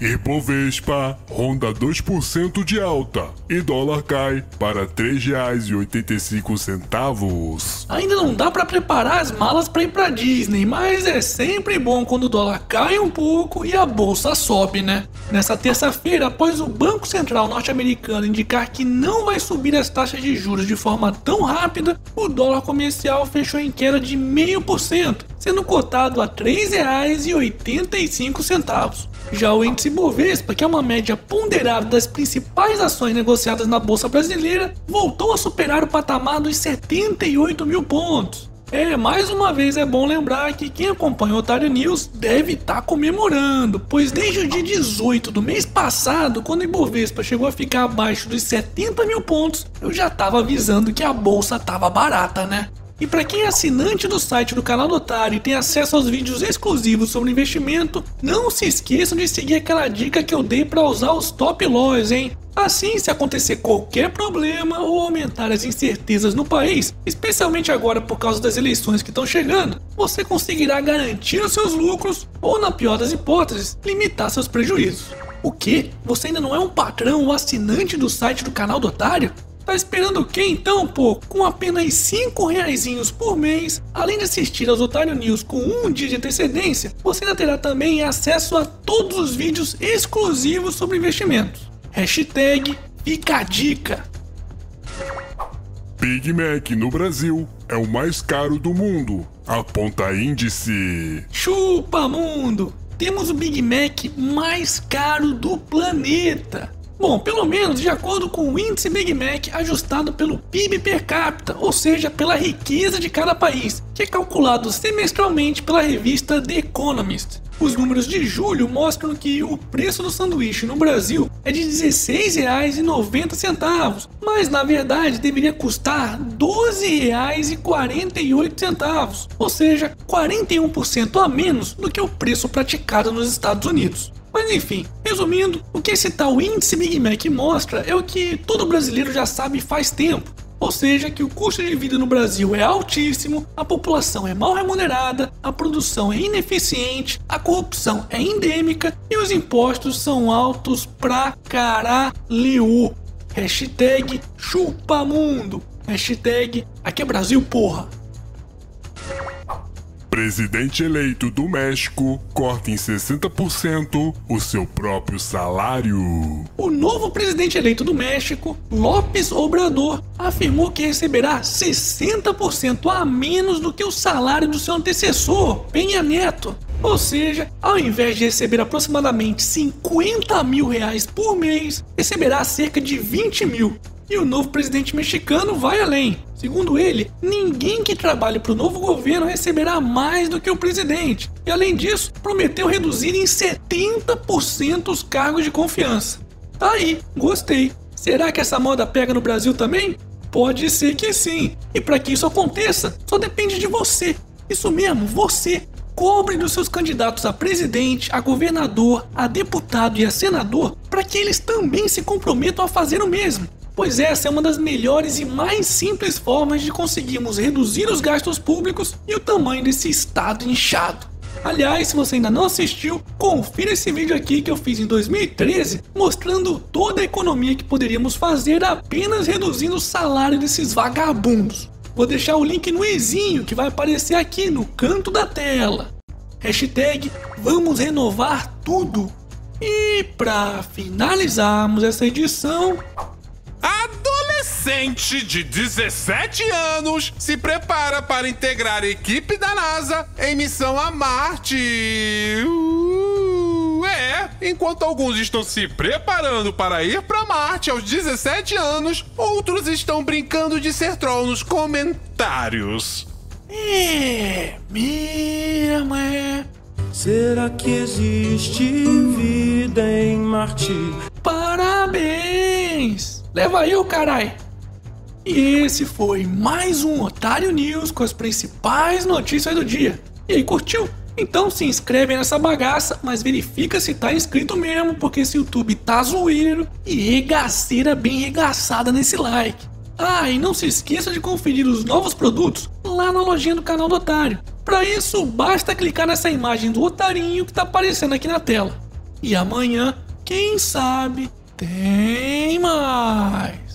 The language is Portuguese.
Ibovespa ronda 2% de alta e dólar cai para R$ 3,85. Ainda não dá para preparar as malas para ir para Disney, mas é sempre bom quando o dólar cai um pouco e a bolsa sobe, né? Nessa terça-feira, após o Banco Central norte-americano indicar que não vai subir as taxas de juros de forma tão rápida, o dólar comercial fechou em queda de 0,5%, sendo cotado a R$ 3,85. Já o índice Bovespa, que é uma média ponderada das principais ações negociadas na Bolsa Brasileira, voltou a superar o patamar dos 78 mil pontos. É, mais uma vez é bom lembrar que quem acompanha o Otário News deve estar tá comemorando, pois desde o dia 18 do mês passado, quando o Ibovespa chegou a ficar abaixo dos 70 mil pontos, eu já estava avisando que a bolsa estava barata, né? E para quem é assinante do site do canal do Otário e tem acesso aos vídeos exclusivos sobre investimento, não se esqueçam de seguir aquela dica que eu dei para usar os top loss, hein? Assim, se acontecer qualquer problema ou aumentar as incertezas no país, especialmente agora por causa das eleições que estão chegando, você conseguirá garantir os seus lucros ou, na pior das hipóteses, limitar seus prejuízos. O que? Você ainda não é um patrão ou assinante do site do canal do Otário? Tá esperando o que então, pô? Com apenas 5 reais por mês, além de assistir aos Otário News com um dia de antecedência, você ainda terá também acesso a todos os vídeos exclusivos sobre investimentos. Hashtag Fica a Dica. Big Mac no Brasil é o mais caro do mundo. Aponta índice. Chupa mundo! Temos o Big Mac mais caro do planeta. Bom, pelo menos de acordo com o índice Big Mac ajustado pelo PIB per capita, ou seja, pela riqueza de cada país, que é calculado semestralmente pela revista The Economist. Os números de julho mostram que o preço do sanduíche no Brasil é de R$ 16,90, mas na verdade deveria custar R$ 12,48, ou seja, 41% a menos do que o preço praticado nos Estados Unidos. Mas enfim, resumindo, o que esse tal índice Big Mac mostra é o que todo brasileiro já sabe faz tempo. Ou seja, que o custo de vida no Brasil é altíssimo, a população é mal remunerada, a produção é ineficiente, a corrupção é endêmica e os impostos são altos pra caralho. Hashtag chupamundo. Hashtag aqui é Brasil, porra. Presidente eleito do México corta em 60% o seu próprio salário. O novo presidente eleito do México, López Obrador, afirmou que receberá 60% a menos do que o salário do seu antecessor, Penha Neto. Ou seja, ao invés de receber aproximadamente 50 mil reais por mês, receberá cerca de 20 mil. E o novo presidente mexicano vai além. Segundo ele, ninguém que trabalhe para o novo governo receberá mais do que o presidente. E além disso, prometeu reduzir em 70% os cargos de confiança. Tá aí, gostei. Será que essa moda pega no Brasil também? Pode ser que sim. E para que isso aconteça, só depende de você. Isso mesmo, você. Cobre dos seus candidatos a presidente, a governador, a deputado e a senador para que eles também se comprometam a fazer o mesmo pois essa é uma das melhores e mais simples formas de conseguirmos reduzir os gastos públicos e o tamanho desse estado inchado. Aliás, se você ainda não assistiu, confira esse vídeo aqui que eu fiz em 2013, mostrando toda a economia que poderíamos fazer apenas reduzindo o salário desses vagabundos. Vou deixar o link no exinho que vai aparecer aqui no canto da tela. Hashtag Vamos Renovar Tudo. E para finalizarmos essa edição, adolescente de 17 anos se prepara para integrar a equipe da NASA em missão a Marte. Uh, é, enquanto alguns estão se preparando para ir para Marte aos 17 anos, outros estão brincando de ser troll nos comentários. É, mesmo é. Será que existe vida em Marte? Parabéns! Leva aí o carai! E esse foi mais um Otário News com as principais notícias do dia. E aí, curtiu? Então se inscreve nessa bagaça, mas verifica se tá inscrito mesmo, porque esse YouTube tá zoeiro e regaceira bem regaçada nesse like. Ah, e não se esqueça de conferir os novos produtos lá na lojinha do canal do Otário. Para isso, basta clicar nessa imagem do otarinho que tá aparecendo aqui na tela. E amanhã, quem sabe, tem mais.